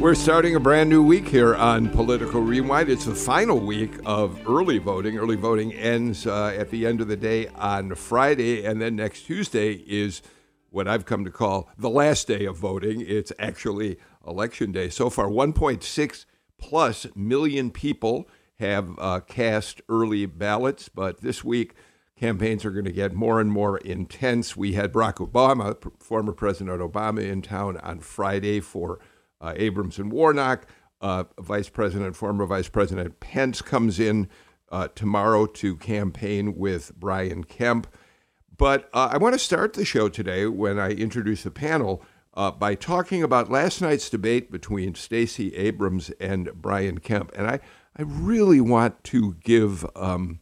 We're starting a brand new week here on Political Rewind. It's the final week of early voting. Early voting ends uh, at the end of the day on Friday, and then next Tuesday is what I've come to call the last day of voting. It's actually election day. So far, 1.6 plus million people have uh, cast early ballots, but this week, campaigns are going to get more and more intense. We had Barack Obama, former President Obama, in town on Friday for uh, Abrams and Warnock. Uh, Vice President, former Vice President Pence comes in uh, tomorrow to campaign with Brian Kemp. But uh, I want to start the show today when I introduce the panel uh, by talking about last night's debate between Stacey Abrams and Brian Kemp. And I, I really want to give um,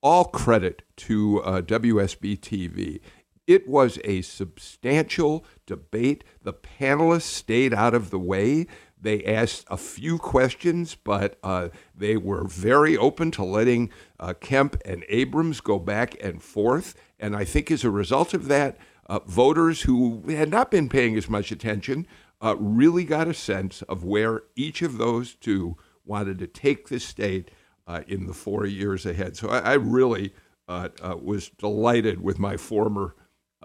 all credit to uh, WSB TV. It was a substantial debate. The panelists stayed out of the way. They asked a few questions, but uh, they were very open to letting uh, Kemp and Abrams go back and forth. And I think as a result of that, uh, voters who had not been paying as much attention uh, really got a sense of where each of those two wanted to take the state uh, in the four years ahead. So I, I really uh, was delighted with my former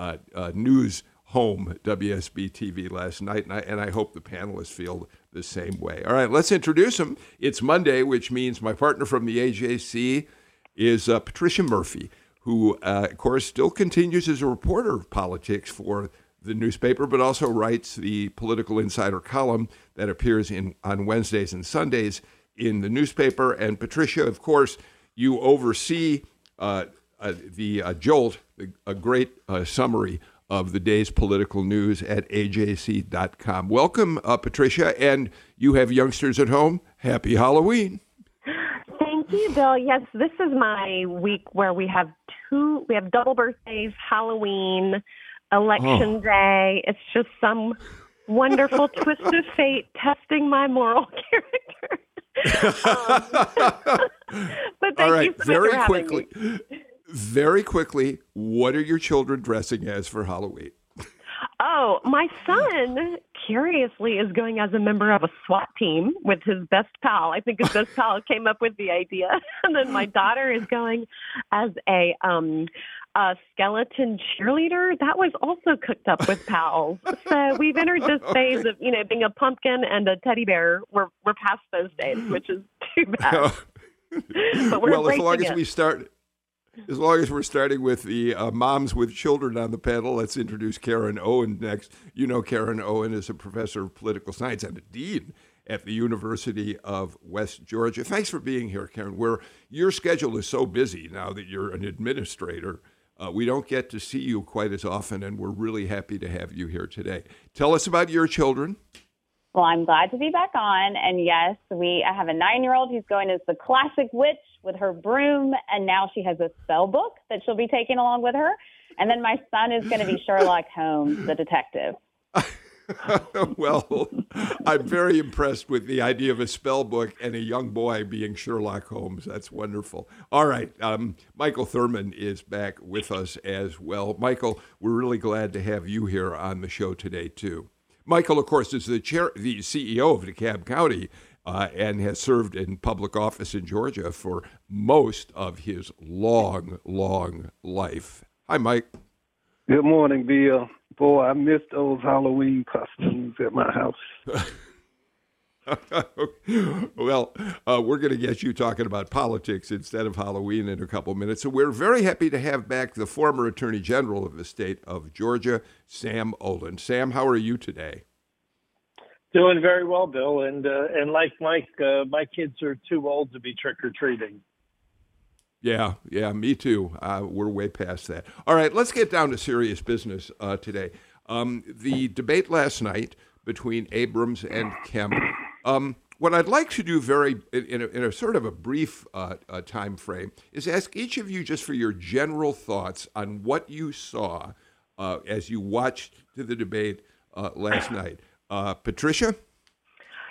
uh, uh, news home WSB TV last night, and I, and I hope the panelists feel the same way. All right, let's introduce them. It's Monday, which means my partner from the AJC is uh, Patricia Murphy, who, uh, of course, still continues as a reporter of politics for the newspaper, but also writes the Political Insider column that appears in on Wednesdays and Sundays in the newspaper. And Patricia, of course, you oversee uh, uh, the uh, Jolt, a great uh, summary of the day's political news at ajc.com. Welcome, uh, Patricia, and you have youngsters at home. Happy Halloween. Thank you, Bill. Yes, this is my week where we have two, we have double birthdays, Halloween, Election oh. Day. It's just some wonderful twist of fate testing my moral character. um, but thank All right, you so very quickly. Very quickly, what are your children dressing as for Halloween? Oh, my son, curiously, is going as a member of a SWAT team with his best pal. I think his best pal came up with the idea. And then my daughter is going as a um a skeleton cheerleader. That was also cooked up with pals. So we've entered this phase of, you know, being a pumpkin and a teddy bear. We're we're past those days, which is too bad. but we're well, as long it. as we start as long as we're starting with the uh, moms with children on the panel, let's introduce Karen Owen next. You know, Karen Owen is a professor of political science and a dean at the University of West Georgia. Thanks for being here, Karen. Where your schedule is so busy now that you're an administrator, uh, we don't get to see you quite as often, and we're really happy to have you here today. Tell us about your children. Well, I'm glad to be back on. And yes, we I have a nine year old who's going as the classic witch with her broom, and now she has a spell book that she'll be taking along with her. And then my son is going to be Sherlock Holmes, the detective. well, I'm very impressed with the idea of a spell book and a young boy being Sherlock Holmes. That's wonderful. All right. Um, Michael Thurmond is back with us as well. Michael, we're really glad to have you here on the show today, too. Michael, of course, is the chair, the CEO of DeKalb County, uh, and has served in public office in Georgia for most of his long, long life. Hi, Mike. Good morning, Bill. Boy, I missed those Halloween costumes at my house. well, uh, we're going to get you talking about politics instead of Halloween in a couple minutes. So we're very happy to have back the former Attorney General of the state of Georgia, Sam Olens. Sam, how are you today? Doing very well, Bill. And uh, and like Mike, uh, my kids are too old to be trick or treating. Yeah, yeah, me too. Uh, we're way past that. All right, let's get down to serious business uh, today. Um, the debate last night between Abrams and Kemp. Um, what I'd like to do, very in a, in a sort of a brief uh, uh, time frame, is ask each of you just for your general thoughts on what you saw as you watched the debate last night. Uh, Patricia.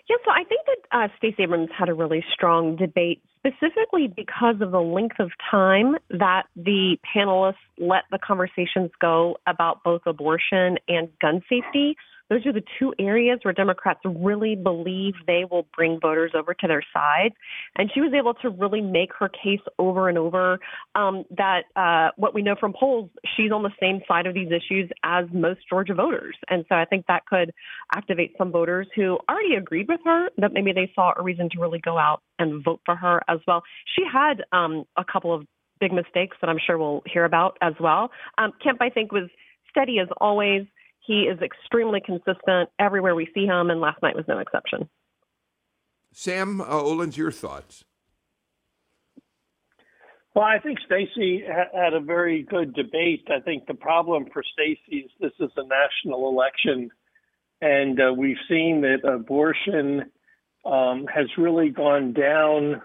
Yeah, so I think that uh, Stacey Abrams had a really strong debate, specifically because of the length of time that the panelists let the conversations go about both abortion and gun safety. Those are the two areas where Democrats really believe they will bring voters over to their side. And she was able to really make her case over and over um, that uh, what we know from polls, she's on the same side of these issues as most Georgia voters. And so I think that could activate some voters who already agreed with her that maybe they saw a reason to really go out and vote for her as well. She had um, a couple of big mistakes that I'm sure we'll hear about as well. Um, Kemp, I think, was steady as always. He is extremely consistent everywhere we see him, and last night was no exception. Sam uh, Olens, your thoughts? Well, I think Stacey had a very good debate. I think the problem for Stacey is this is a national election, and uh, we've seen that abortion um, has really gone down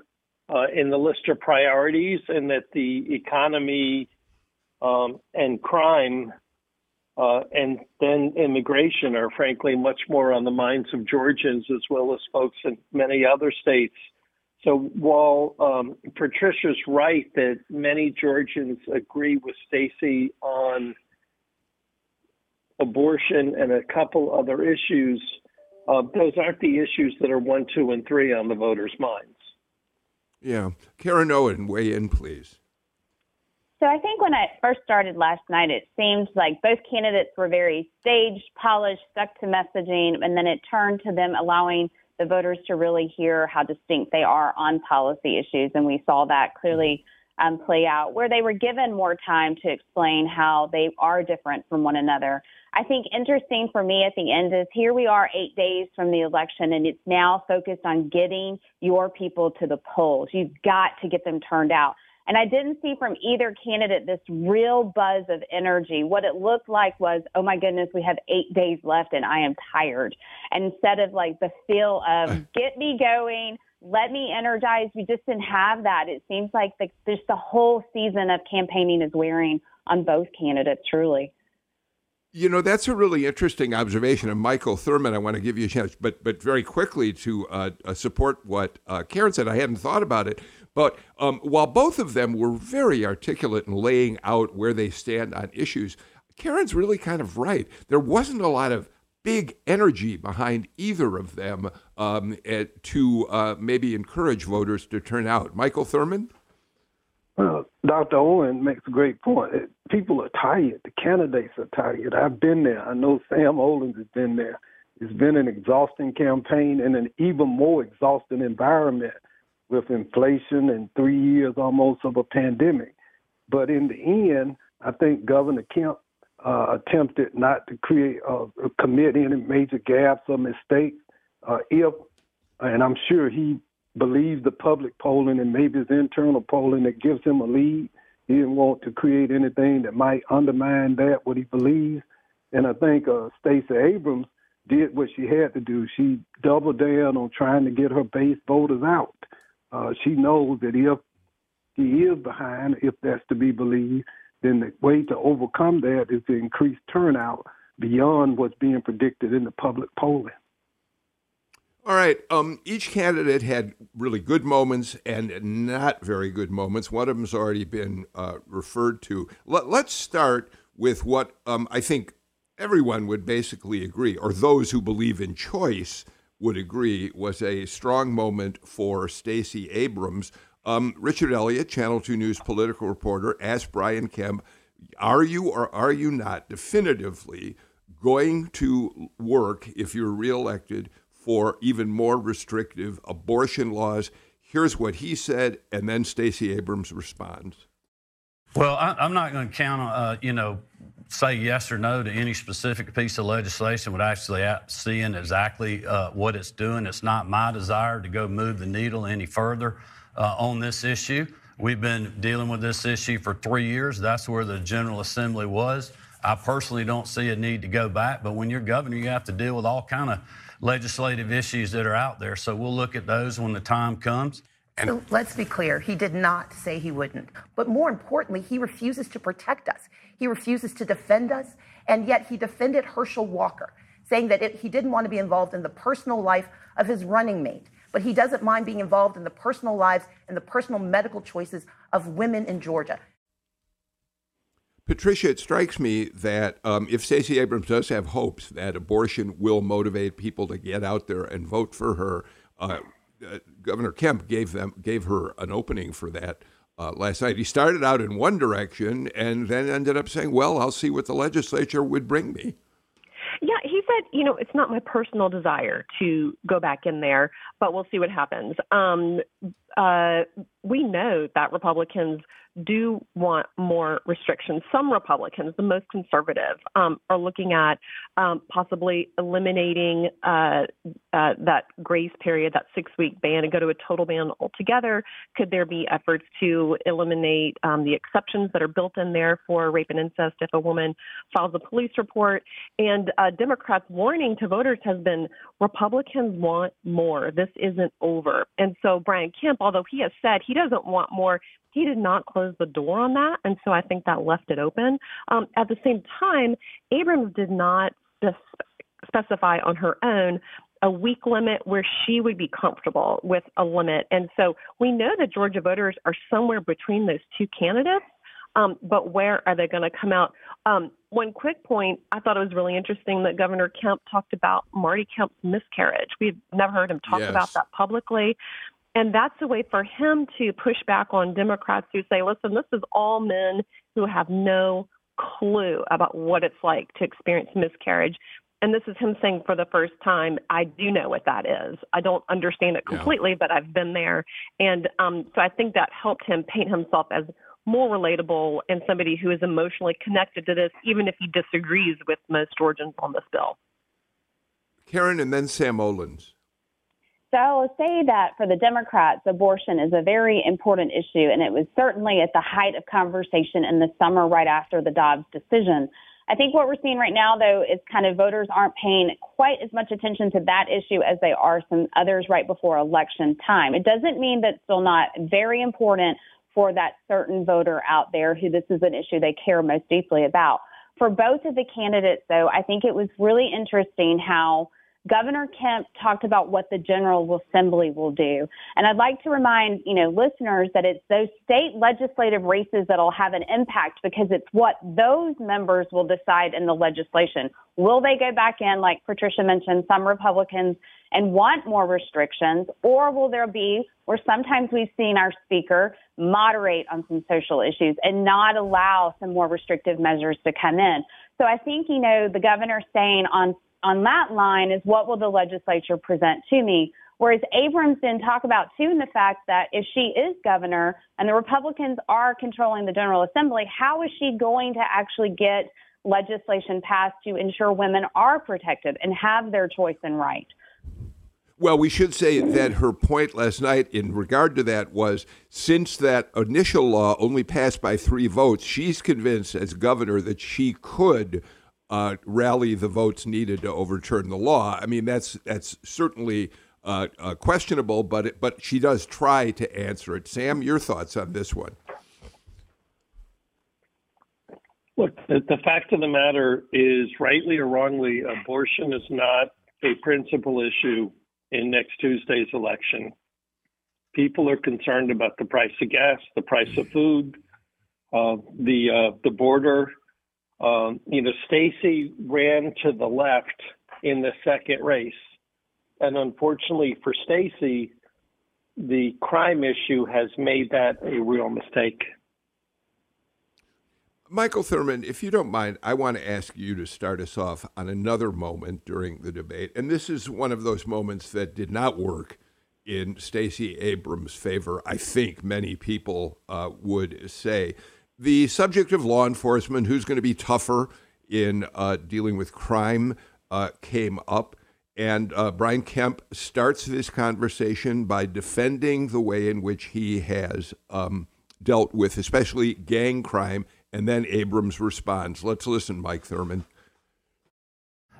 uh, in the list of priorities, and that the economy um, and crime uh, and then immigration are frankly much more on the minds of Georgians as well as folks in many other states. So while um, Patricia's right that many Georgians agree with Stacey on abortion and a couple other issues, uh, those aren't the issues that are one, two, and three on the voters' minds. Yeah. Karen Owen, weigh in, please. So I think when I first started last night, it seemed like both candidates were very staged, polished, stuck to messaging, and then it turned to them allowing the voters to really hear how distinct they are on policy issues. And we saw that clearly um, play out where they were given more time to explain how they are different from one another. I think interesting for me at the end is here we are eight days from the election and it's now focused on getting your people to the polls. You've got to get them turned out. And I didn't see from either candidate this real buzz of energy. What it looked like was, oh my goodness, we have eight days left and I am tired. instead of like the feel of get me going, let me energize, we just didn't have that. It seems like the, just the whole season of campaigning is wearing on both candidates, truly. You know, that's a really interesting observation. And Michael Thurmond. I want to give you a chance, but but very quickly to uh, uh, support what uh, Karen said. I hadn't thought about it, but um, while both of them were very articulate in laying out where they stand on issues, Karen's really kind of right. There wasn't a lot of big energy behind either of them um, to uh, maybe encourage voters to turn out. Michael Thurmond? Well, Dr. Owen makes a great point. People are tired. The candidates are tired. I've been there. I know Sam Olens has been there. It's been an exhausting campaign and an even more exhausting environment with inflation and three years almost of a pandemic. But in the end, I think Governor Kemp uh, attempted not to create uh, commit any major gaps or mistakes. Uh, if, and I'm sure he believes the public polling and maybe his internal polling that gives him a lead. He didn't want to create anything that might undermine that what he believes. And I think uh, Stacey Abrams did what she had to do. She doubled down on trying to get her base voters out. Uh, she knows that if he is behind, if that's to be believed, then the way to overcome that is to increase turnout beyond what's being predicted in the public polling. All right. Um, each candidate had really good moments and not very good moments. One of them's already been uh, referred to. Let, us start with what um, I think everyone would basically agree, or those who believe in choice would agree, was a strong moment for Stacey Abrams. Um, Richard Elliott, Channel 2 News political reporter, asked Brian Kemp, Are you or are you not definitively going to work if you're reelected for even more restrictive abortion laws? Here's what he said, and then Stacey Abrams responds. Well, I, am not going to count on, uh, you know, say yes or no to any specific piece of legislation without actually seeing exactly uh, what it's doing. It's not my desire to go move the needle any further uh, on this issue. We've been dealing with this issue for three years. That's where the General Assembly was. I personally don't see a need to go back, but when you're governor, you have to deal with all kind of legislative issues that are out there. So we'll look at those when the time comes. And so let's be clear, he did not say he wouldn't. But more importantly, he refuses to protect us. He refuses to defend us, and yet he defended Herschel Walker, saying that it, he didn't want to be involved in the personal life of his running mate, but he doesn't mind being involved in the personal lives and the personal medical choices of women in Georgia. Patricia, it strikes me that um, if Stacey Abrams does have hopes that abortion will motivate people to get out there and vote for her, uh, uh, Governor Kemp gave them gave her an opening for that uh, last night. He started out in one direction and then ended up saying, "Well, I'll see what the legislature would bring me." Yeah, he said, you know, it's not my personal desire to go back in there, but we'll see what happens. Um, uh, we know that Republicans do want more restrictions. Some Republicans, the most conservative, um, are looking at um, possibly eliminating uh, uh, that grace period, that six week ban, and go to a total ban altogether. Could there be efforts to eliminate um, the exceptions that are built in there for rape and incest if a woman files a police report? And uh, Democrats' warning to voters has been Republicans want more. This isn't over. And so Brian Kemp, although he has said he doesn't want more, he did not close the door on that, and so I think that left it open. Um, at the same time, Abrams did not specify on her own a week limit where she would be comfortable with a limit. And so we know that Georgia voters are somewhere between those two candidates. Um, but where are they going to come out? Um, one quick point, I thought it was really interesting that Governor Kemp talked about Marty Kemp's miscarriage. We've never heard him talk yes. about that publicly. And that's a way for him to push back on Democrats who say, listen, this is all men who have no clue about what it's like to experience miscarriage. And this is him saying for the first time, I do know what that is. I don't understand it completely, yeah. but I've been there. And um, so I think that helped him paint himself as more relatable and somebody who is emotionally connected to this, even if he disagrees with most Georgians on this bill. Karen and then Sam Olens. So say that for the Democrats, abortion is a very important issue, and it was certainly at the height of conversation in the summer right after the Dobbs decision. I think what we're seeing right now, though, is kind of voters aren't paying quite as much attention to that issue as they are some others right before election time. It doesn't mean that it's still not very important for that certain voter out there who this is an issue they care most deeply about. For both of the candidates, though, I think it was really interesting how Governor Kemp talked about what the General Assembly will do. And I'd like to remind, you know, listeners that it's those state legislative races that'll have an impact because it's what those members will decide in the legislation. Will they go back in, like Patricia mentioned, some Republicans and want more restrictions, or will there be where sometimes we've seen our speaker moderate on some social issues and not allow some more restrictive measures to come in? So I think, you know, the governor saying on on that line is what will the legislature present to me? Whereas Abrams didn't talk about, too, in the fact that if she is governor and the Republicans are controlling the General Assembly, how is she going to actually get legislation passed to ensure women are protected and have their choice and right? Well, we should say that her point last night in regard to that was since that initial law only passed by three votes, she's convinced as governor that she could uh, rally the votes needed to overturn the law. I mean, that's that's certainly uh, uh, questionable, but it, but she does try to answer it. Sam, your thoughts on this one? Look, the, the fact of the matter is, rightly or wrongly, abortion is not a principal issue in next Tuesday's election. People are concerned about the price of gas, the price of food, uh, the uh, the border um, you know, Stacey ran to the left in the second race. And unfortunately for Stacey, the crime issue has made that a real mistake. Michael Thurmond, if you don't mind, I want to ask you to start us off on another moment during the debate. And this is one of those moments that did not work in Stacey Abrams' favor, I think many people uh, would say the subject of law enforcement, who's going to be tougher in uh, dealing with crime, uh, came up. And uh, Brian Kemp starts this conversation by defending the way in which he has um, dealt with, especially gang crime, And then Abrams responds. Let's listen, Mike Thurmond.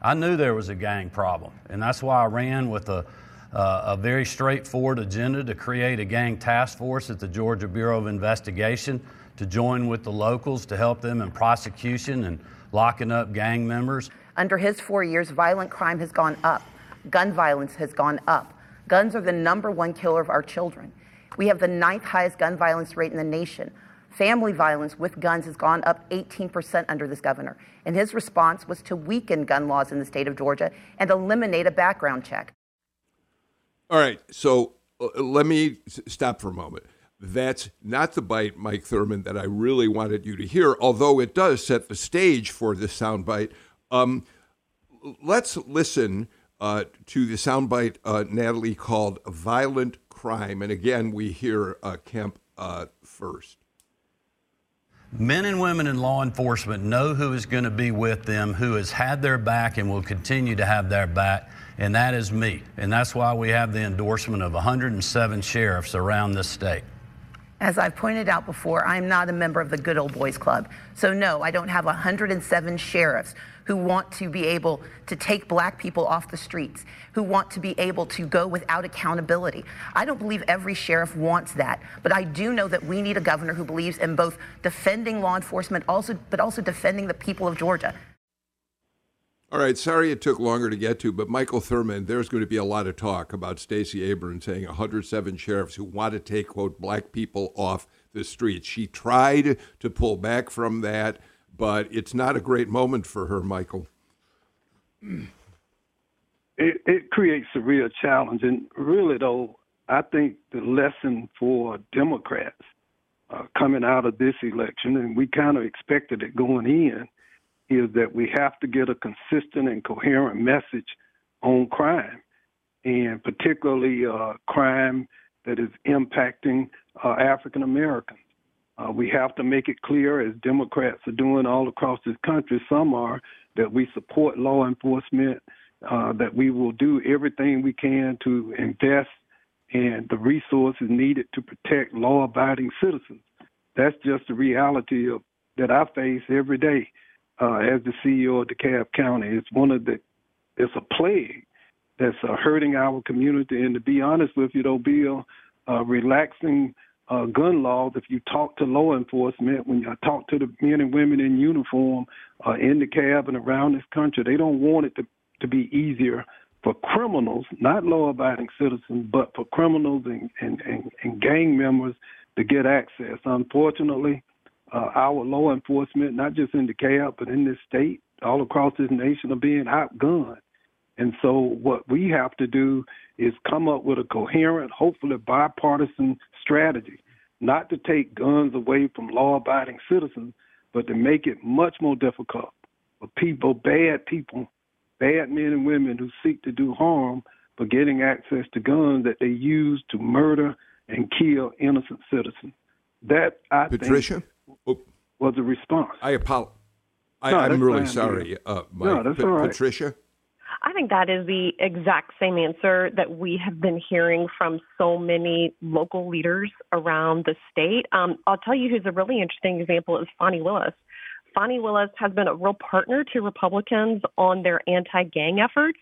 I knew there was a gang problem, and that's why I ran with a, uh, a very straightforward agenda to create a gang task force at the Georgia Bureau of Investigation to join with the locals to help them in prosecution and locking up gang members. Under his four years, violent crime has gone up, gun violence has gone up. Guns are the number one killer of our children. We have the ninth highest gun violence rate in the nation. Family violence with guns has gone up 18% under this governor. And his response was to weaken gun laws in the state of Georgia and eliminate a background check. All right. So uh, let me stop for a moment. That's not the bite, Mike Thurmond, that I really wanted you to hear, although it does set the stage for this soundbite. Um, let's listen uh, to the soundbite uh, Natalie called Violent Crime. And again, we hear uh, Kemp uh, first. Men and women in law enforcement know who is going to be with them, who has had their back and will continue to have their back, and that is me. And that's why we have the endorsement of 107 sheriffs around this state. As I've pointed out before, I'm not a member of the Good Old Boys Club. So, no, I don't have 107 sheriffs who want to be able to take black people off the streets, who want to be able to go without accountability. I don't believe every sheriff wants that, but I do know that we need a governor who believes in both defending law enforcement, also, but also defending the people of Georgia. All right, sorry it took longer to get to, but Michael Thurmond, there's going to be a lot of talk about Stacey Abrams saying 107 sheriffs who want to take, quote, black people off the streets. She tried to pull back from that, but it's not a great moment for her, Michael. It, it creates a real challenge. And really, though, I think the lesson for Democrats uh, coming out of this election, and we kind of expected it going in, is that we have to get a consistent and coherent message on crime, and particularly uh, crime that is impacting uh, African Americans. Uh, we have to make it clear, as Democrats are doing all across this country, some are, that we support law enforcement, uh, that we will do everything we can to invest in the resources needed to protect law abiding citizens. That's just the reality of, that I face every day uh, as the CEO of DeKalb County. It's one of the, it's a plague that's uh, hurting our community. And to be honest with you, though, Bill, uh, relaxing uh, gun laws, if you talk to law enforcement, when you talk to the men and women in uniform uh, in DeKalb and around this country, they don't want it to, to be easier for criminals, not law abiding citizens, but for criminals and, and, and, and gang members to get access. Unfortunately, uh, our law enforcement, not just in the DeKalb, but in this state, all across this nation, are being outgunned. And so, what we have to do is come up with a coherent, hopefully bipartisan strategy, not to take guns away from law abiding citizens, but to make it much more difficult for people, bad people, bad men and women who seek to do harm, for getting access to guns that they use to murder and kill innocent citizens. That, I Patricia? think, was the response. I apologize. No, I'm really sorry, uh, Mike. No, that's Pa- all right. Patricia? I think that is the exact same answer that we have been hearing from so many local leaders around the state. Um, I'll tell you who's a really interesting example is Fani Willis. Fani Willis has been a real partner to Republicans on their anti gang efforts.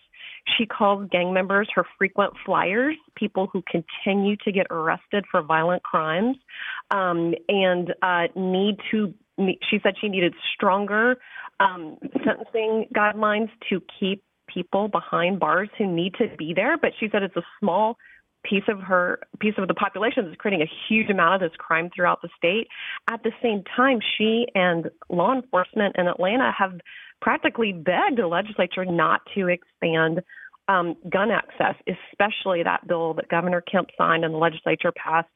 She calls gang members her frequent flyers, people who continue to get arrested for violent crimes um, and uh, need to. She said she needed stronger um, sentencing guidelines to keep people behind bars who need to be there. But she said it's a small piece of her piece of the population that's creating a huge amount of this crime throughout the state. At the same time, she and law enforcement in Atlanta have practically begged the legislature not to expand um, gun access, especially that bill that Governor Kemp signed and the legislature passed.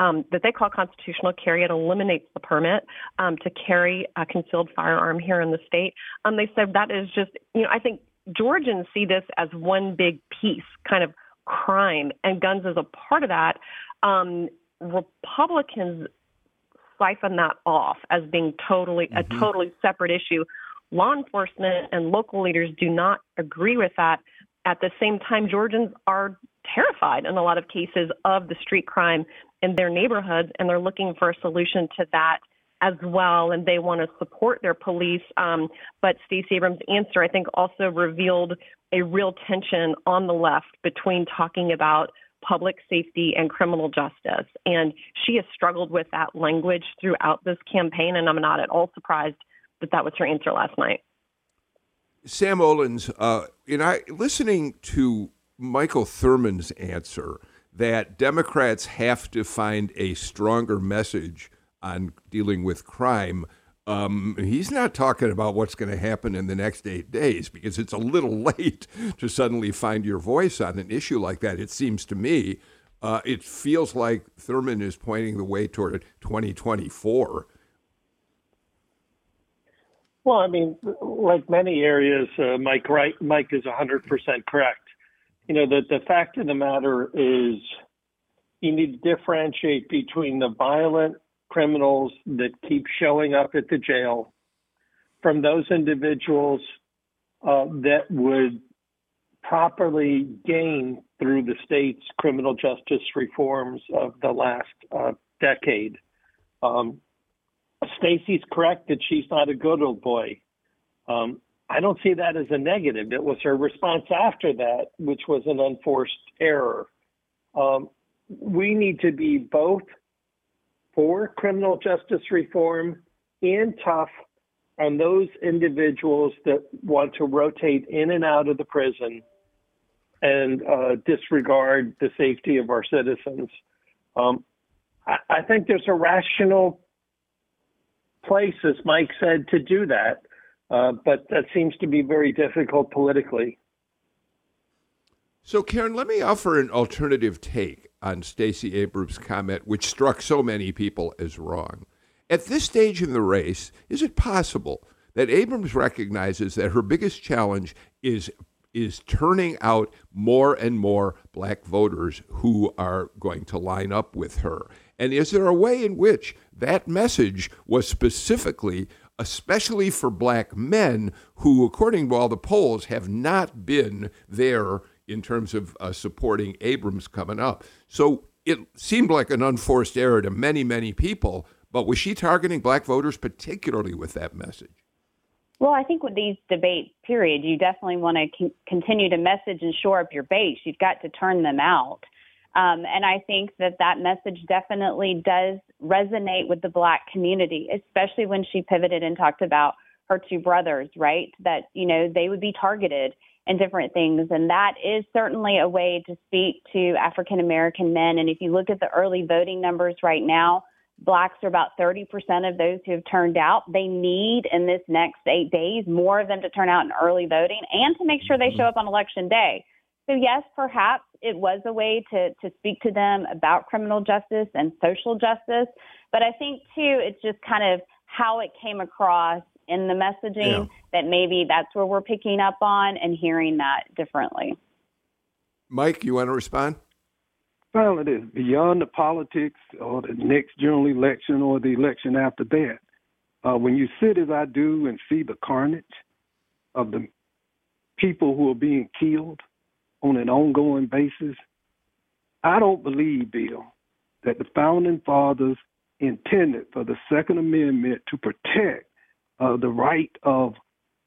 Um, that they call constitutional carry. It eliminates the permit um, to carry a concealed firearm here in the state. Um, they said that is just, you know, I think Georgians see this as one big piece, kind of crime, and guns as a part of that. Um, Republicans siphon that off as being totally Mm-hmm. a totally separate issue. Law enforcement and local leaders do not agree with that. At the same time, Georgians are terrified in a lot of cases of the street crime in their neighborhoods, and they're looking for a solution to that as well, and they want to support their police. Um, but Stacey Abrams' answer, I think, also revealed a real tension on the left between talking about public safety and criminal justice. And she has struggled with that language throughout this campaign, and I'm not at all surprised that that was her answer last night. Sam Olens, uh, I listening to Michael Thurmond's answer that Democrats have to find a stronger message on dealing with crime. Um, he's not talking about what's going to happen in the next eight days because it's a little late to suddenly find your voice on an issue like that. It seems to me. Uh, it feels like Thurmond is pointing the way toward 2024. Well, I mean, like many areas, uh, Mike right, Mike is 100% correct. You know, the, the fact of the matter is you need to differentiate between the violent criminals that keep showing up at the jail from those individuals uh, that would properly gain through the state's criminal justice reforms of the last uh, decade. Um, Stacey's correct that she's not a good old boy. Um, I don't see that as a negative. It was her response after that, which was an unforced error. Um, we need to be both for criminal justice reform and tough on those individuals that want to rotate in and out of the prison and uh, disregard the safety of our citizens. Um, I, I, think there's a rational place, as Mike said, to do that, uh, but that seems to be very difficult politically. So, Karen, let me offer an alternative take on Stacey Abrams' comment, which struck so many people as wrong. At this stage in the race, is it possible that Abrams recognizes that her biggest challenge is is turning out more and more black voters who are going to line up with her? And is there a way in which that message was specifically, especially for black men who, according to all the polls, have not been there in terms of uh, supporting Abrams coming up. So it seemed like an unforced error to many, many people. But was she targeting black voters particularly with that message? Well, I think with these debate periods, you definitely want to con- continue to message and shore up your base. You've got to turn them out. Um, and I think that that message definitely does resonate with the black community, especially when she pivoted and talked about her two brothers, right? That, you know, they would be targeted and different things. And that is certainly a way to speak to African American men. And if you look at the early voting numbers right now, blacks are about 30% of those who have turned out. They need in this next eight days more of them to turn out in early voting and to make sure they show up on election day. So, yes, perhaps it was a way to, to speak to them about criminal justice and social justice. But I think, too, it's just kind of how it came across in the messaging yeah. that maybe that's where we're picking up on and hearing that differently. Mike, you want to respond? Well, it is beyond the politics or the next general election or the election after that. Uh, when you sit as I do and see the carnage of the people who are being killed on an ongoing basis, I don't believe, Bill, that the founding fathers intended for the Second Amendment to protect uh, the right of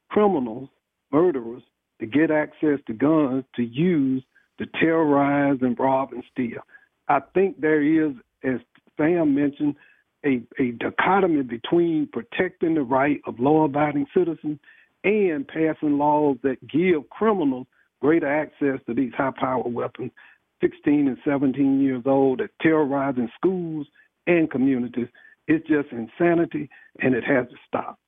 criminals, murderers, to get access to guns to use to terrorize and rob and steal. I think there is, as Sam mentioned, a, a dichotomy between protecting the right of law abiding citizens and passing laws that give criminals greater access to these high powered weapons, 16 and 17 years old, that terrorizing schools and communities. It's just insanity and it has to stop.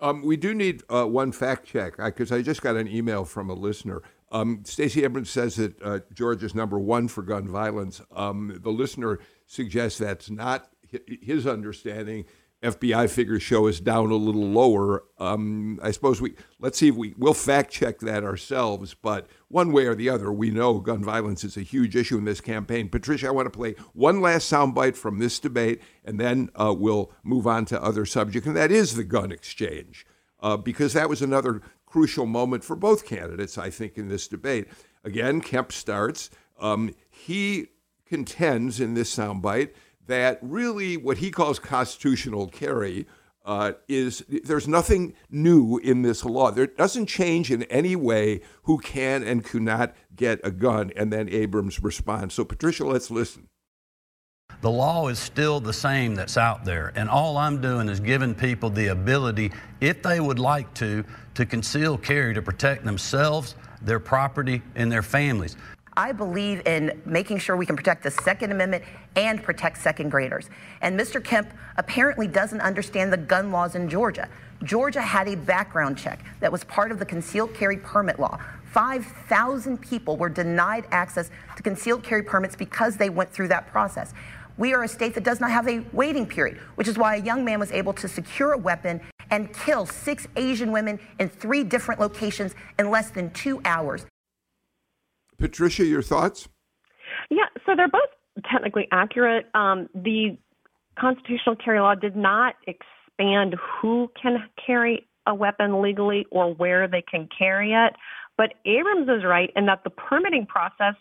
Um, we do need uh, one fact check because I, I, just got an email from a listener. Um, Stacey Abrams says that uh, Georgia's number one for gun violence. Um, the listener suggests that's not his understanding. FBI figures show us down a little lower. Um, I suppose we let's see if we we'll fact check that ourselves. But one way or the other, we know gun violence is a huge issue in this campaign. Patricia, I want to play one last soundbite from this debate, and then uh, we'll move on to other subjects, and that is the gun exchange, uh, because that was another crucial moment for both candidates, I think, in this debate. Again, Kemp starts. Um, he contends in this soundbite that really what he calls constitutional carry uh, is there's nothing new in this law. There doesn't change in any way who can and cannot get a gun. And then Abrams responds. So, Patricia, let's listen. The law is still the same that's out there. And all I'm doing is giving people the ability, if they would like to, to conceal carry to protect themselves, their property, and their families. I believe in making sure we can protect the Second Amendment and protect second graders. And Mr. Kemp apparently doesn't understand the gun laws in Georgia. Georgia had a background check that was part of the concealed carry permit law. 5,000 people were denied access to concealed carry permits because they went through that process. We are a state that does not have a waiting period, which is why a young man was able to secure a weapon and kill six Asian women in three different locations in less than two hours. Patricia, your thoughts? Yeah, so they're both technically accurate. Um, the constitutional carry law did not expand who can carry a weapon legally or where they can carry it. But Abrams is right in that the permitting process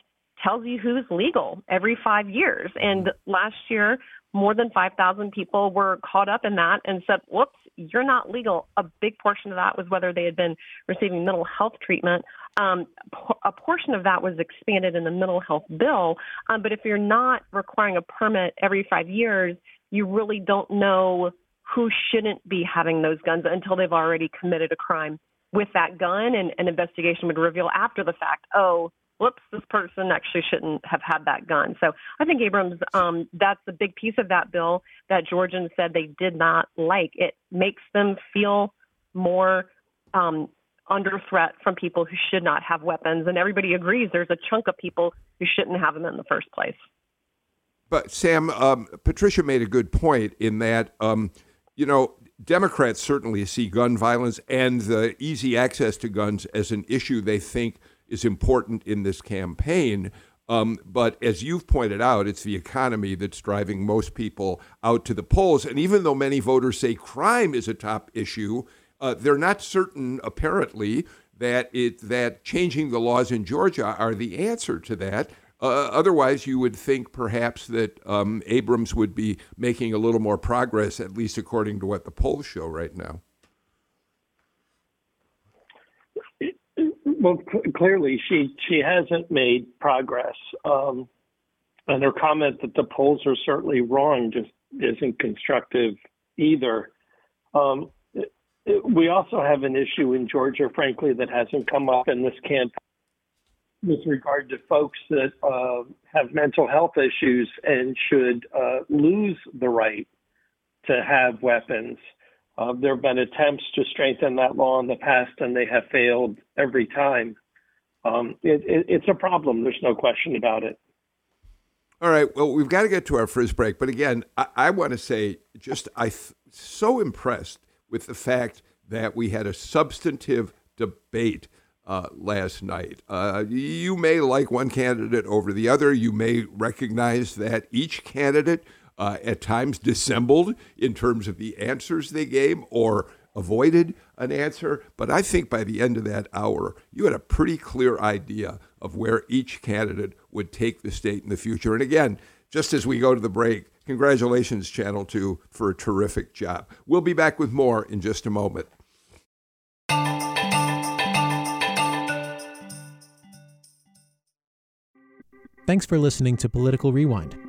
tells you who's legal every five years. And last year, more than 5,000 people were caught up in that and said, whoops, you're not legal. A big portion of that was whether they had been receiving mental health treatment. Um, a portion of that was expanded in the mental health bill. Um, but if you're not requiring a permit every five years, you really don't know who shouldn't be having those guns until they've already committed a crime with that gun. And an investigation would reveal after the fact, oh, whoops, this person actually shouldn't have had that gun. So I think Abrams, um, that's a big piece of that bill that Georgians said they did not like. It makes them feel more um, under threat from people who should not have weapons. And everybody agrees there's a chunk of people who shouldn't have them in the first place. But Sam, um, Patricia made a good point in that, um, you know, Democrats certainly see gun violence and the easy access to guns as an issue they think is important in this campaign. Um, but as you've pointed out, it's the economy that's driving most people out to the polls. And even though many voters say crime is a top issue, uh, they're not certain, apparently, that it that changing the laws in Georgia are the answer to that. Uh, otherwise, you would think perhaps that um, Abrams would be making a little more progress, at least according to what the polls show right now. Well, cl- clearly she she hasn't made progress, um, and her comment that the polls are certainly wrong just isn't constructive either. Um, it, it, we also have an issue in Georgia, frankly, that hasn't come up in this campaign with regard to folks that uh, have mental health issues and should uh, lose the right to have weapons. Uh, there have been attempts to strengthen that law in the past, and they have failed every time. Um, it, it, it's a problem. There's no question about it. All right. Well, we've got to get to our first break, but again, I, I want to say, just I th- so impressed with the fact that we had a substantive debate uh, last night. Uh, you may like one candidate over the other. You may recognize that each candidate uh, at times dissembled in terms of the answers they gave or avoided an answer. But I think by the end of that hour, you had a pretty clear idea of where each candidate would take the state in the future. And again, just as we go to the break, congratulations, Channel 2, for a terrific job. We'll be back with more in just a moment. Thanks for listening to Political Rewind.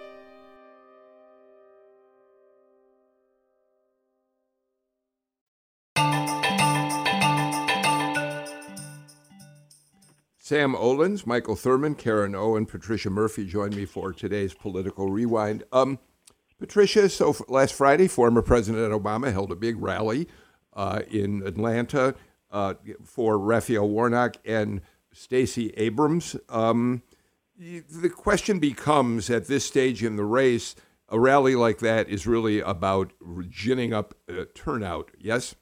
Sam Olens, Michael Thurmond, Karen Owen, Patricia Murphy joined me for today's political rewind. Um, Patricia, so last Friday, former President Obama held a big rally uh, in Atlanta uh, for Raphael Warnock and Stacey Abrams. Um, the question becomes at this stage in the race, a rally like that is really about ginning up uh, turnout, yes?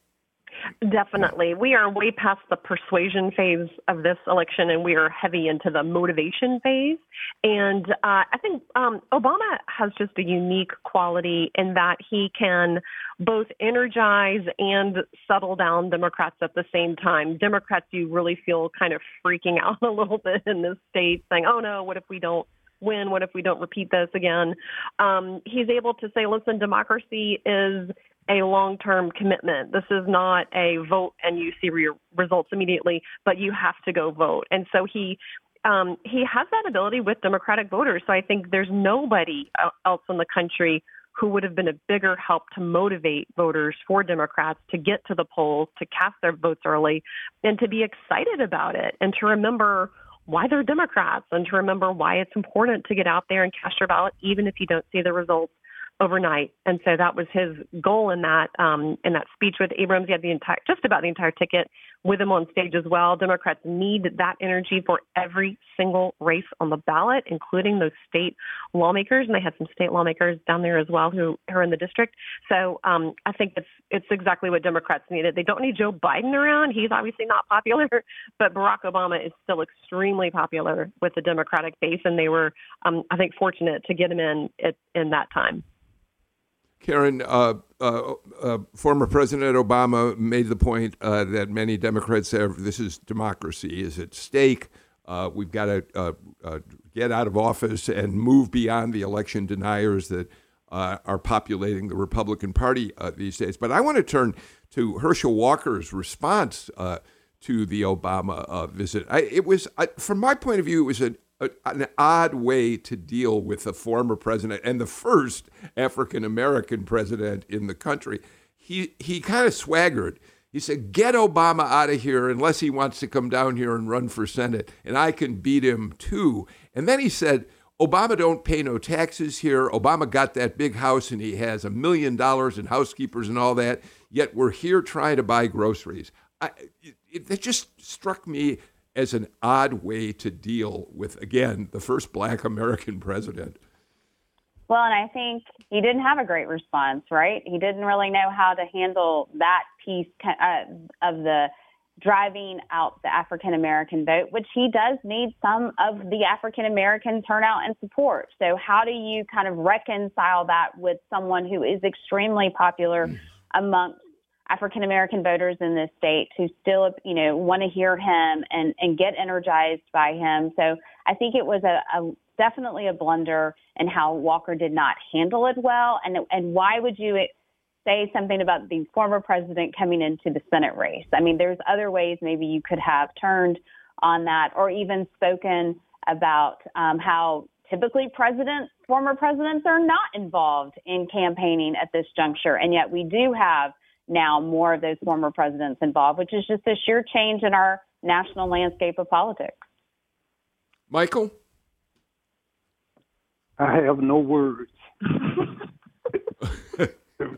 Definitely. We are way past the persuasion phase of this election and we are heavy into the motivation phase. And uh, I think um, Obama has just a unique quality in that he can both energize and settle down Democrats at the same time. Democrats, you really feel kind of freaking out a little bit in this state, saying, oh no, what if we don't? Win? What if we don't repeat this again? Um, he's able to say, listen, democracy is a long term commitment. This is not a vote and you see your results immediately, but you have to go vote. And so he um, he has that ability with Democratic voters. So I think there's nobody else in the country who would have been a bigger help to motivate voters for Democrats to get to the polls, to cast their votes early, and to be excited about it, and to remember why they're Democrats, and to remember why it's important to get out there and cast your ballot, even if you don't see the results overnight. And so that was his goal in that um, in that speech with Abrams. He had the entire just about the entire ticket with him on stage as well. Democrats need that energy for every single race on the ballot, including those state lawmakers. And they had some state lawmakers down there as well who are in the district. So um, I think it's it's exactly what Democrats needed. They don't need Joe Biden around. He's obviously not popular, but Barack Obama is still extremely popular with the Democratic base, and they were, um, I think, fortunate to get him in at, in that time. Karen, uh, uh, uh, former President Obama made the point uh, that many Democrats have this is democracy is at stake. Uh, we've got to uh, get out of office and move beyond the election deniers that are populating the Republican Party these days. But I want to turn to Herschel Walker's response to the Obama visit. I, it was, from my point of view, it was an an odd way to deal with a former president and the first African American president in the country. He he kind of swaggered. He said, "Get Obama out of here unless he wants to come down here and run for Senate, and I can beat him too." And then he said, "Obama don't pay no taxes here. Obama got that big house and he has a million dollars in housekeepers and all that. Yet we're here trying to buy groceries." I, it, it just struck me as an odd way to deal with, again, the first black American president. Well, and I think he didn't have a great response, right? He didn't really know how to handle that piece uh, of the driving out the African American vote, which he does need some of the African American turnout and support. So, how do you kind of reconcile that with someone who is extremely popular mm. amongst African American voters in this state who still, you know, want to hear him and, and get energized by him. So I think it was a, a definitely a blunder in how Walker did not handle it well. And and why would you say something about the former president coming into the Senate race? I mean, there's other ways maybe you could have turned on that, or even spoken about um, how typically presidents, former presidents, are not involved in campaigning at this juncture, and yet we do have now more of those former presidents involved, which is just a sheer change in our national landscape of politics. Michael? I have no words.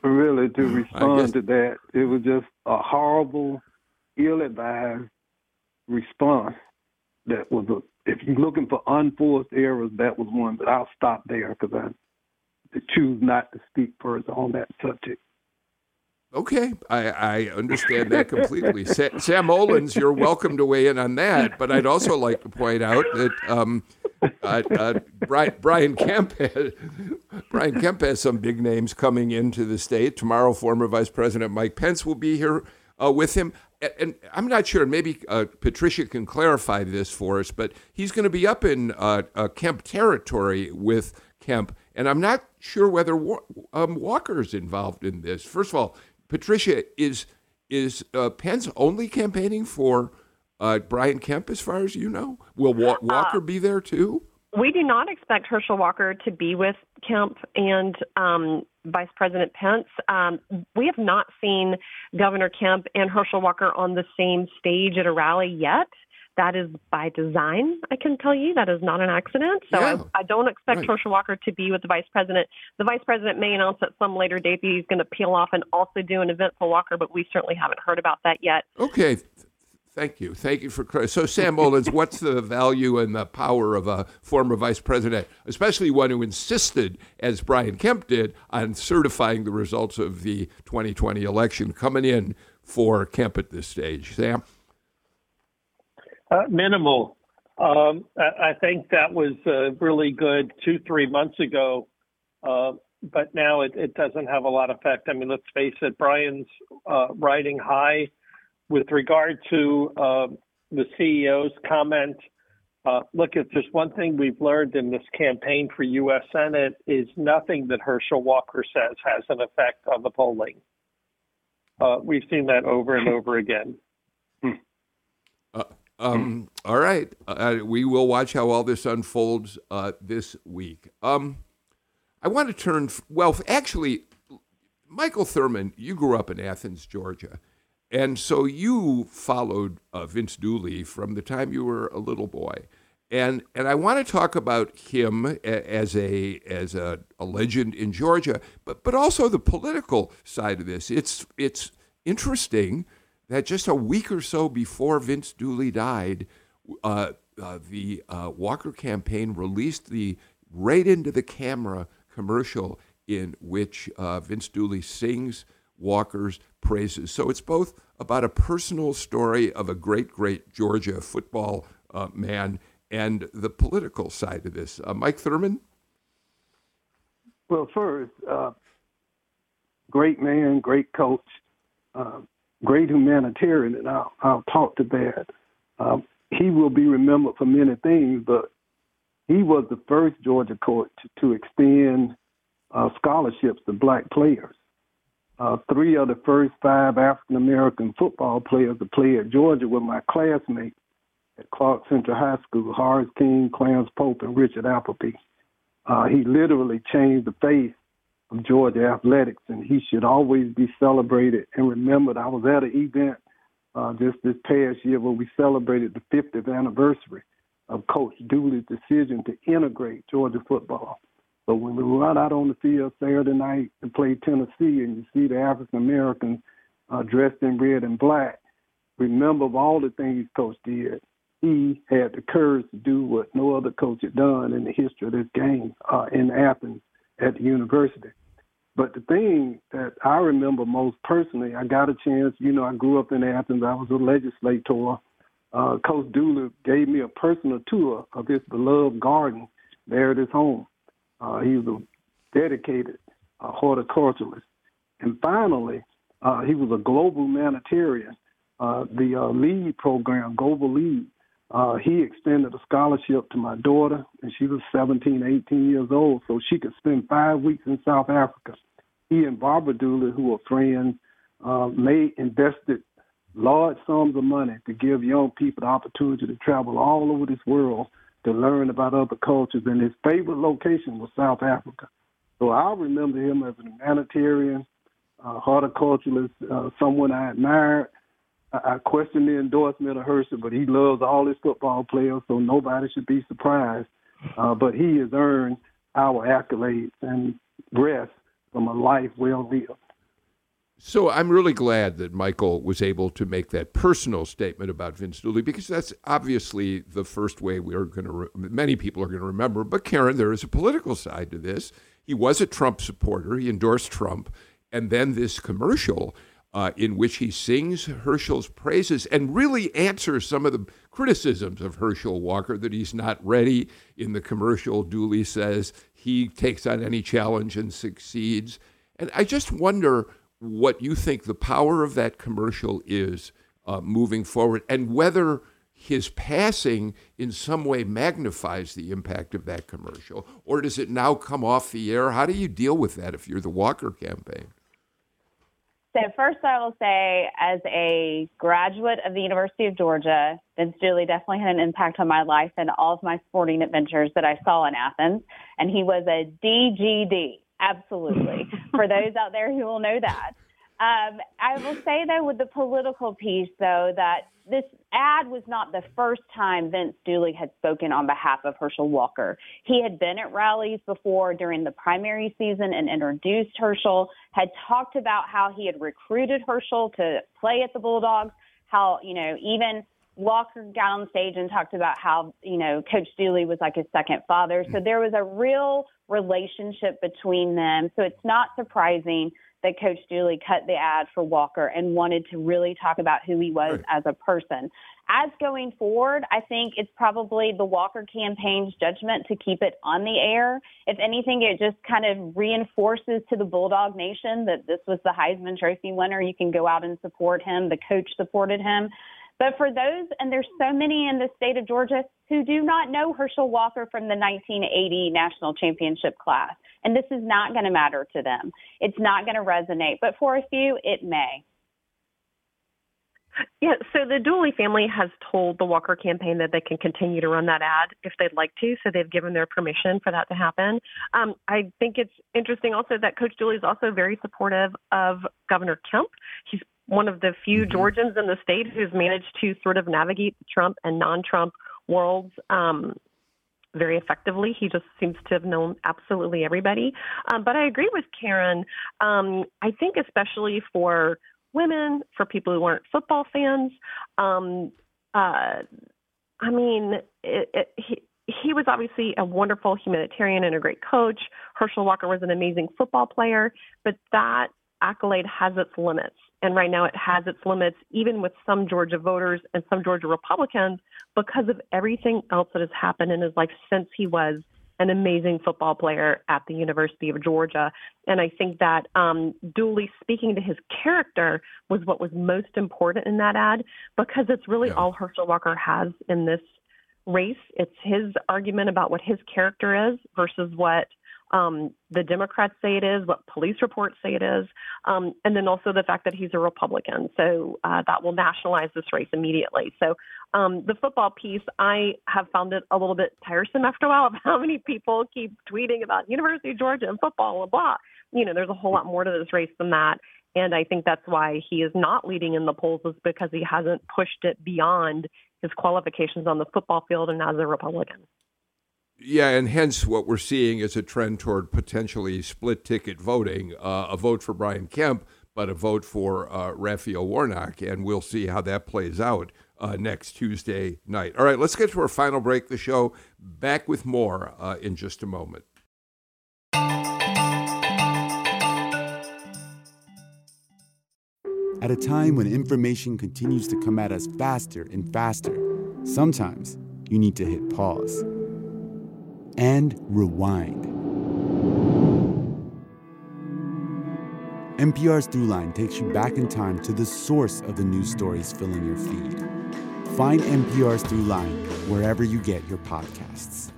really, to respond to that, it was just a horrible, ill-advised response. That was a. If you're looking for unforced errors, that was one. But I'll stop there because I choose not to speak further on that subject. Okay, I, I understand that completely. Sa- Sam Olens, you're welcome to weigh in on that, but I'd also like to point out that um, uh, uh, Brian, Brian Kemp has, Brian Kemp has some big names coming into the state tomorrow. Former Vice President Mike Pence will be here uh, with him, and, and, I'm not sure. Maybe uh, Patricia can clarify this for us, but he's going to be up in uh, uh, Kemp territory with Kemp, and I'm not sure whether um, Walker's involved in this. First of all Patricia, is is uh, Pence only campaigning for uh, Brian Kemp, as far as you know? Will Wa- uh, Walker be there too? We do not expect Herschel Walker to be with Kemp and um, Vice President Pence. Um, we have not seen Governor Kemp and Herschel Walker on the same stage at a rally yet. That is by design, I can tell you. That is not an accident. So yeah. I, I, don't expect right. Walker to be with the vice president. The vice president may announce at some later date that he's going to peel off and also do an event for Walker, but we certainly haven't heard about that yet. Okay. Thank you. Thank you for so Sam Olens. what's the value and the power of a former vice president, especially one who insisted, as Brian Kemp did, on certifying the results of the 2020 election, coming in for Kemp at this stage. Sam? Uh, minimal. Um, I, think that was uh, really good two, three months ago, uh, but now it, it, doesn't have a lot of effect. I mean, let's face it, Brian's uh, riding high with regard to uh, the CEO's comment. Uh, look, if there's one thing we've learned in this campaign for U.S. Senate is nothing that Herschel Walker says has an effect on the polling. we've seen that over and over again. Um, all right. Uh, we will watch how all this unfolds uh, this week. Um, I want to turn, well, actually, Michael Thurmond, you grew up in Athens, Georgia. And so you followed uh, Vince Dooley from the time you were a little boy. And, and I want to talk about him as a as a, a legend in Georgia, but but also the political side of this. It's it's interesting that just a week or so before Vince Dooley died, uh, uh, the uh, Walker campaign released the right into the camera commercial in which uh, Vince Dooley sings Walker's praises. So it's both about a personal story of a great, great Georgia football uh, man and the political side of this. Uh, Mike Thurmond? Well, first, great man, great coach great humanitarian, and I'll, I'll talk to that. Um, he will be remembered for many things, but he was the first Georgia coach to, to extend uh, scholarships to black players. Uh, three of the first five African American football players to play at Georgia were my classmates at Clark Central High School Horace King, Clarence Pope, and Richard Appleby. Uh, he literally changed the face of Georgia athletics, and he should always be celebrated and remembered. I was at an event uh, just this past year where we celebrated the 50th anniversary of Coach Dooley's decision to integrate Georgia football. So when we run out on the field Saturday night to play Tennessee, and you see the African Americans uh, dressed in red and black, remember of all the things Coach did. He had the courage to do what no other coach had done in the history of this game uh, in Athens at the university. But the thing that I remember most personally, I got a chance, you know, I grew up in Athens, I was a legislator. Uh, Coach Dooley gave me a personal tour of his beloved garden there at his home. Uh, he was a dedicated uh, horticulturalist. And finally, uh, he was a global humanitarian. Uh, the uh, LEAD program, Global LEAD, uh, he extended a scholarship to my daughter, and she was 17, 18 years old, so she could spend five weeks in South Africa. He and Barbara Dooley, who were friends, uh, made invested large sums of money to give young people the opportunity to travel all over this world to learn about other cultures. And his favorite location was South Africa. So I remember him as an humanitarian, uh, horticulturalist, uh, someone I admired I, question the endorsement of Herschel, but he loves all his football players, so nobody should be surprised. Uh, but he has earned our accolades and rest from a life well lived. So I'm really glad that Michael was able to make that personal statement about Vince Dooley because that's obviously the first way we are going to. Re- many people are going to remember. But Karen, there is a political side to this. He was a Trump supporter. He endorsed Trump, and then this commercial uh, in which he sings Herschel's praises and really answers some of the criticisms of Herschel Walker that he's not ready. In the commercial, Dooley says he takes on any challenge and succeeds. And I just wonder what you think the power of that commercial is uh, moving forward and whether his passing in some way magnifies the impact of that commercial or does it now come off the air? How do you deal with that if you're the Walker campaign? So first, I will say, as a graduate of the University of Georgia, Vince Dooley definitely had an impact on my life and all of my sporting adventures that I saw in Athens. And he was a DGD, absolutely. For those out there who will know that. Um, I will say though, with the political piece, though, that this ad was not the first time Vince Dooley had spoken on behalf of Herschel Walker. He had been at rallies before during the primary season and introduced Herschel, had talked about how he had recruited Herschel to play at the Bulldogs, how, you know, even Walker got on stage and talked about how, you know, Coach Dooley was like his second father. So there was a real relationship between them. So it's not surprising that Coach Dooley cut the ad for Walker and wanted to really talk about who he was Right. as a person. As going forward, I think it's probably the Walker campaign's judgment to keep it on the air. If anything, it just kind of reinforces to the Bulldog Nation that this was the Heisman Trophy winner. You can go out and support him. The coach supported him. But for those, and there's so many in the state of Georgia who do not know Herschel Walker from the 1980 national championship class, and this is not going to matter to them. It's not going to resonate. But for a few, it may. Yeah, so the Dooley family has told the Walker campaign that they can continue to run that ad if they'd like to. So they've given their permission for that to happen. Um, I think it's interesting also that Coach Dooley is also very supportive of Governor Kemp. He's one of the few Georgians in the state who's managed to sort of navigate the Trump and non-Trump worlds um, very effectively. He just seems to have known absolutely everybody. Um, but I agree with Karen. Um, I think especially for women, for people who aren't football fans, um, uh, I mean, it, it, he he was obviously a wonderful humanitarian and a great coach. Herschel Walker was an amazing football player, but that accolade has its limits. And right now it has its limits, even with some Georgia voters and some Georgia Republicans, because of everything else that has happened in his life since he was an amazing football player at the University of Georgia. And I think that um, Dooley speaking to his character was what was most important in that ad because it's really Yeah. all Herschel Walker has in this race. It's his argument about what his character is versus what um, the Democrats say it is, what police reports say it is, um, and then also the fact that he's a Republican. So uh, that will nationalize this race immediately. So um, the football piece, I have found it a little bit tiresome after a while of how many people keep tweeting about University of Georgia and football and blah. You know, there's a whole lot more to this race than that. And I think that's why he is not leading in the polls is because he hasn't pushed it beyond his qualifications on the football field and as a Republican. Yeah, and hence what we're seeing is a trend toward potentially split ticket voting, uh, a vote for Brian Kemp, but a vote for uh, Raphael Warnock, and we'll see how that plays out uh, next Tuesday night. All right, let's get to our final break. The show back with more uh, in just a moment. At a time when information continues to come at us faster and faster, sometimes you need to hit pause and rewind. NPR's Throughline takes you back in time to the source of the news stories filling your feed. Find NPR's Throughline wherever you get your podcasts.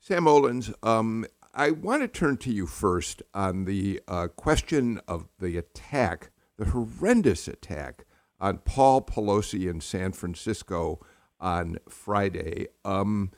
Sam Olens, um, I want to turn to you first on the uh, question of the attack, the horrendous attack on Paul Pelosi in San Francisco on Friday. Um,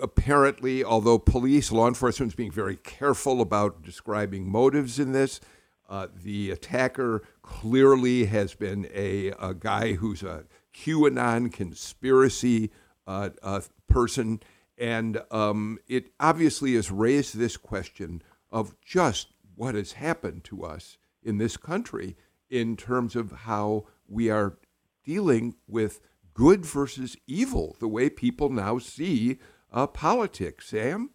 apparently, although police, law enforcement is being very careful about describing motives in this, uh, the attacker clearly has been a, a guy who's a QAnon conspiracy uh, uh, person. And um, it obviously has raised this question of just what has happened to us in this country in terms of how we are dealing with good versus evil, the way people now see uh, politics. Sam?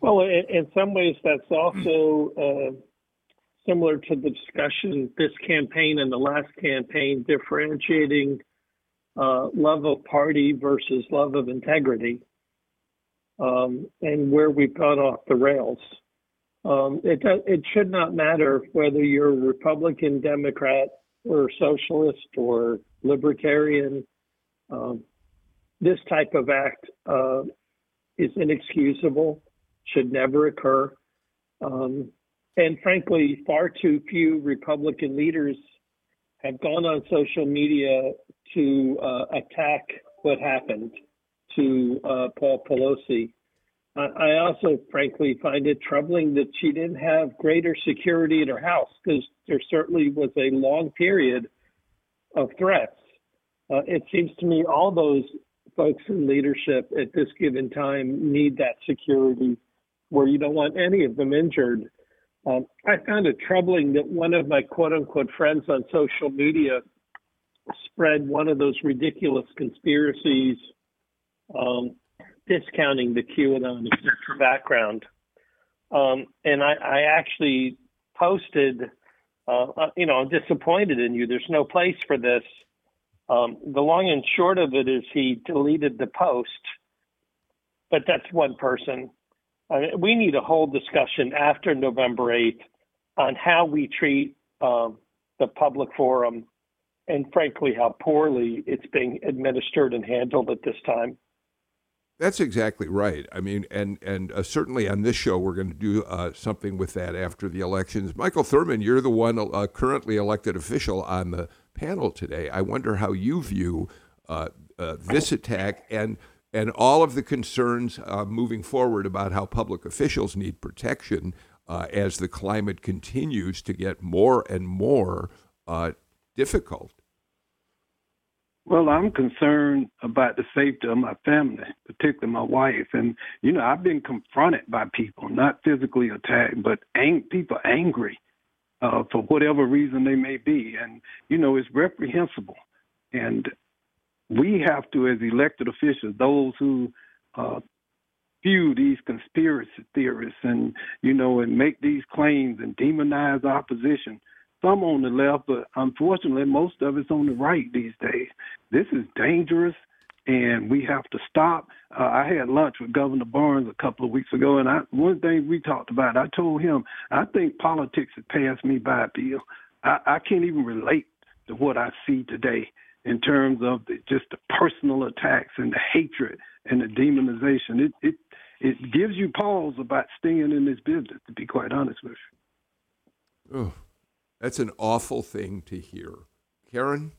Well, in, in some ways, that's also uh, similar to the discussion this campaign and the last campaign, differentiating uh, love of party versus love of integrity, um, and where we've gone off the rails. Um, it it should not matter whether you're Republican, Democrat, or socialist or libertarian. Um, this type of act uh, is inexcusable, should never occur. Um, and frankly, far too few Republican leaders have gone on social media to uh, attack what happened to uh, Paul Pelosi. I also, frankly, find it troubling that she didn't have greater security in her house because there certainly was a long period of threats. Uh, it seems to me all those folks in leadership at this given time need that security where you don't want any of them injured. Um, I found it troubling that one of my quote unquote friends on social media spread one of those ridiculous conspiracies um, discounting the QAnon etc. background. Um, and I, I, actually posted, uh, uh, you know, I'm disappointed in you. There's no place for this. Um, the long and short of it is he deleted the post, but that's one person. Uh, we need a whole discussion after November 8th on how we treat um, the public forum and frankly how poorly it's being administered and handled at this time. That's exactly right. I mean, and and uh, certainly on this show, we're going to do uh, something with that after the elections. Michael Thurmond, you're the one uh, currently elected official on the panel today. I wonder how you view uh, uh, this attack and and all of the concerns uh, moving forward about how public officials need protection as the climate continues to get more and more difficult. Well, I'm concerned about the safety of my family, particularly my wife. And, you know, I've been confronted by people, not physically attacked, but ang- people angry uh, for whatever reason they may be. And, you know, it's reprehensible. And we have to, as elected officials, those who uh, view these conspiracy theorists and, you know, and make these claims and demonize opposition, some on the left, but unfortunately, most of it's on the right these days. This is dangerous, and we have to stop. Uh, I had lunch with Governor Barnes a couple of weeks ago, and I, one thing we talked about, I told him, I think politics has passed me by, Bill. I, I can't even relate to what I see today in terms of the, just the personal attacks and the hatred and the demonization. It it it gives you pause about staying in this business. To be quite honest with you. Oh. That's an awful thing to hear. Karen?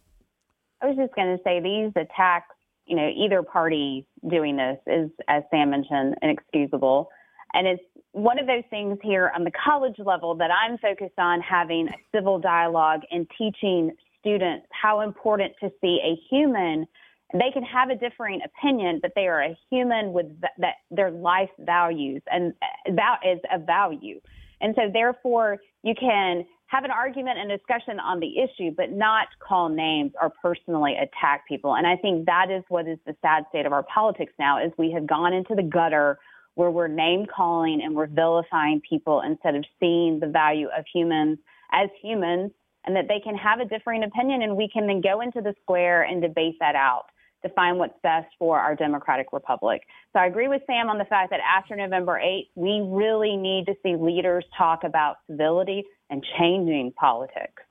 I was just going to say these attacks, you know, either party doing this is, as Sam mentioned, inexcusable. And it's one of those things here on the college level that I'm focused on having a civil dialogue and teaching students how important to see a human. They can have a differing opinion, but they are a human with that their life values, and uh, that is a value. And so, therefore, you can have an argument and discussion on the issue, but not call names or personally attack people. And I think that is what is the sad state of our politics now is we have gone into the gutter where we're name calling and we're vilifying people instead of seeing the value of humans as humans and that they can have a differing opinion and we can then go into the square and debate that out to find what's best for our democratic republic. So I agree with Sam on the fact that after November 8th, we really need to see leaders talk about civility and changing politics.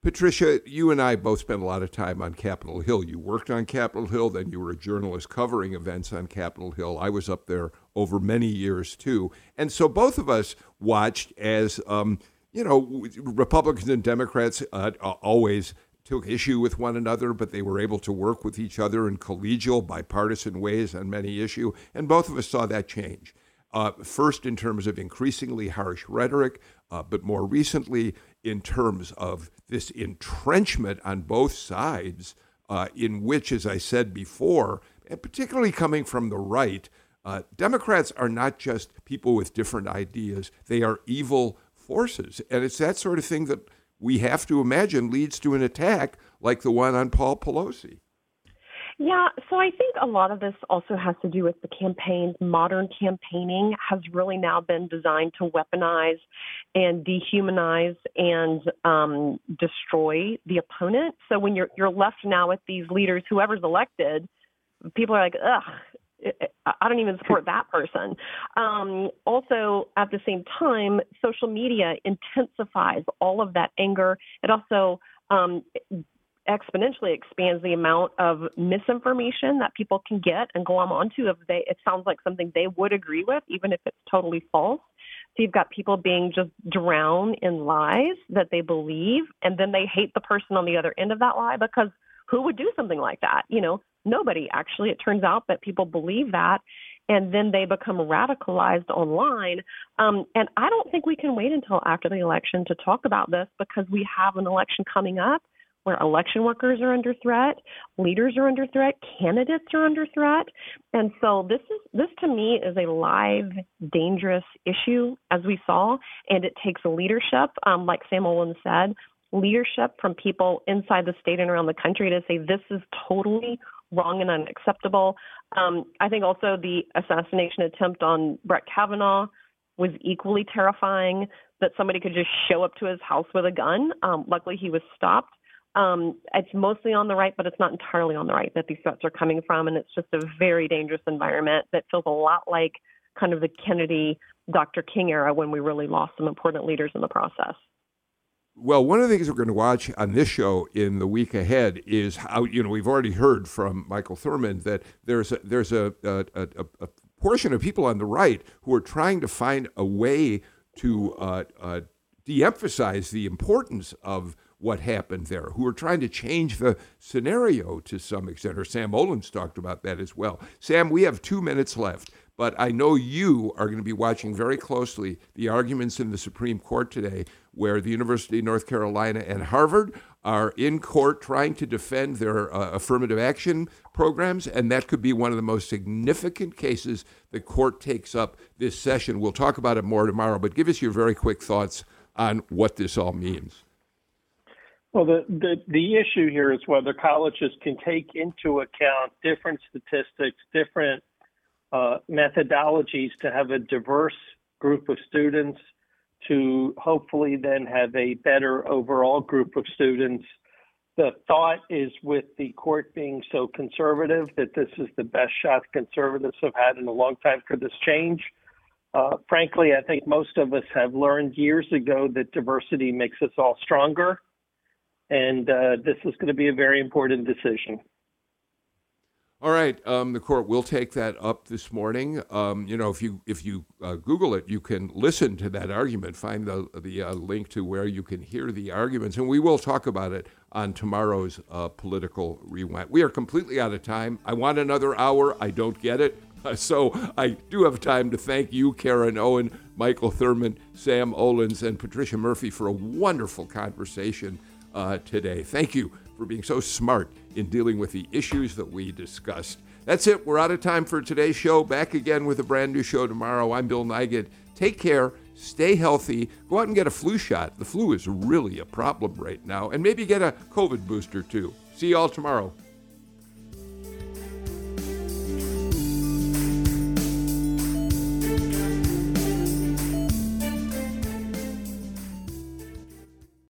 Patricia, you and I both spent a lot of time on Capitol Hill. You worked on Capitol Hill, then you were a journalist covering events on Capitol Hill. I was up there over many years too. And so both of us watched as, um, you know, Republicans and Democrats uh, always took issue with one another, but they were able to work with each other in collegial, bipartisan ways on many issues. And both of us saw that change. Uh, first, in terms of increasingly harsh rhetoric, uh, but more recently, in terms of this entrenchment on both sides, uh, in which, as I said before, and particularly coming from the right, uh, Democrats are not just people with different ideas, they are evil forces. And it's that sort of thing that we have to imagine leads to an attack like the one on Paul Pelosi. Yeah, so I think a lot of this also has to do with the campaigns. Modern campaigning has really now been designed to weaponize and dehumanize and um, destroy the opponent. So when you're you're left now with these leaders, whoever's elected, people are like, ugh, I don't even support that person. Um, also, at the same time, social media intensifies all of that anger. It also um, exponentially expands the amount of misinformation that people can get and go on to if they it sounds like something they would agree with, even if it's totally false. So you've got people being just drowned in lies that they believe, and then they hate the person on the other end of that lie because who would do something like that? You know, nobody actually. It turns out that people believe that, and then they become radicalized online. Um, and I don't think we can wait until after the election to talk about this because we have an election coming up where election workers are under threat, leaders are under threat, candidates are under threat. And so this is this to me is a live dangerous issue as we saw and it takes leadership um, like Sam Olens said leadership from people inside the state and around the country to say this is totally wrong and unacceptable. Um, I think also the assassination attempt on Brett Kavanaugh was equally terrifying. That somebody could just show up to his house with a gun. Um, luckily, he was stopped. Um, it's mostly on the right, but it's not entirely on the right that these threats are coming from, and it's just a very dangerous environment that feels a lot like kind of the Kennedy, Dr. King era when we really lost some important leaders in the process. Well, one of the things we're going to watch on this show in the week ahead is how you know we've already heard from Michael Thurmond that there's a, there's a, a, a, a portion of people on the right who are trying to find a way to uh, uh, de-emphasize the importance of what happened there, who are trying to change the scenario to some extent. Or Sam Olens talked about that as well. Sam, we have two minutes left. But I know you are going to be watching very closely the arguments in the Supreme Court today, where the University of North Carolina and Harvard are in court trying to defend their uh, affirmative action programs, and that could be one of the most significant cases the court takes up this session. We'll talk about it more tomorrow, but give us your very quick thoughts on what this all means. Well, the, the, the issue here is whether colleges can take into account different statistics, different uh, methodologies to have a diverse group of students to hopefully then have a better overall group of students. The thought is with the court being so conservative that this is the best shot conservatives have had in a long time for this change. Uh, frankly, I think most of us have learned years ago that diversity makes us all stronger. And uh, this is going to be a very important decision. All right, um, the court will take that up this morning. Um, you know, if you if you uh, Google it, you can listen to that argument. Find the the uh, link to where you can hear the arguments, and we will talk about it on tomorrow's uh, political rewind. We are completely out of time. I want another hour. I don't get it, so I do have time to thank you, Karen Owen, Michael Thurmond, Sam Olens, and Patricia Murphy for a wonderful conversation uh, today. Thank you for being so smart in dealing with the issues that we discussed. That's it. We're out of time for today's show. Back again with a brand new show tomorrow. I'm Bill Nigut. Take care. Stay healthy. Go out and get a flu shot. The flu is really a problem right now. And maybe get a COVID booster too. See you all tomorrow.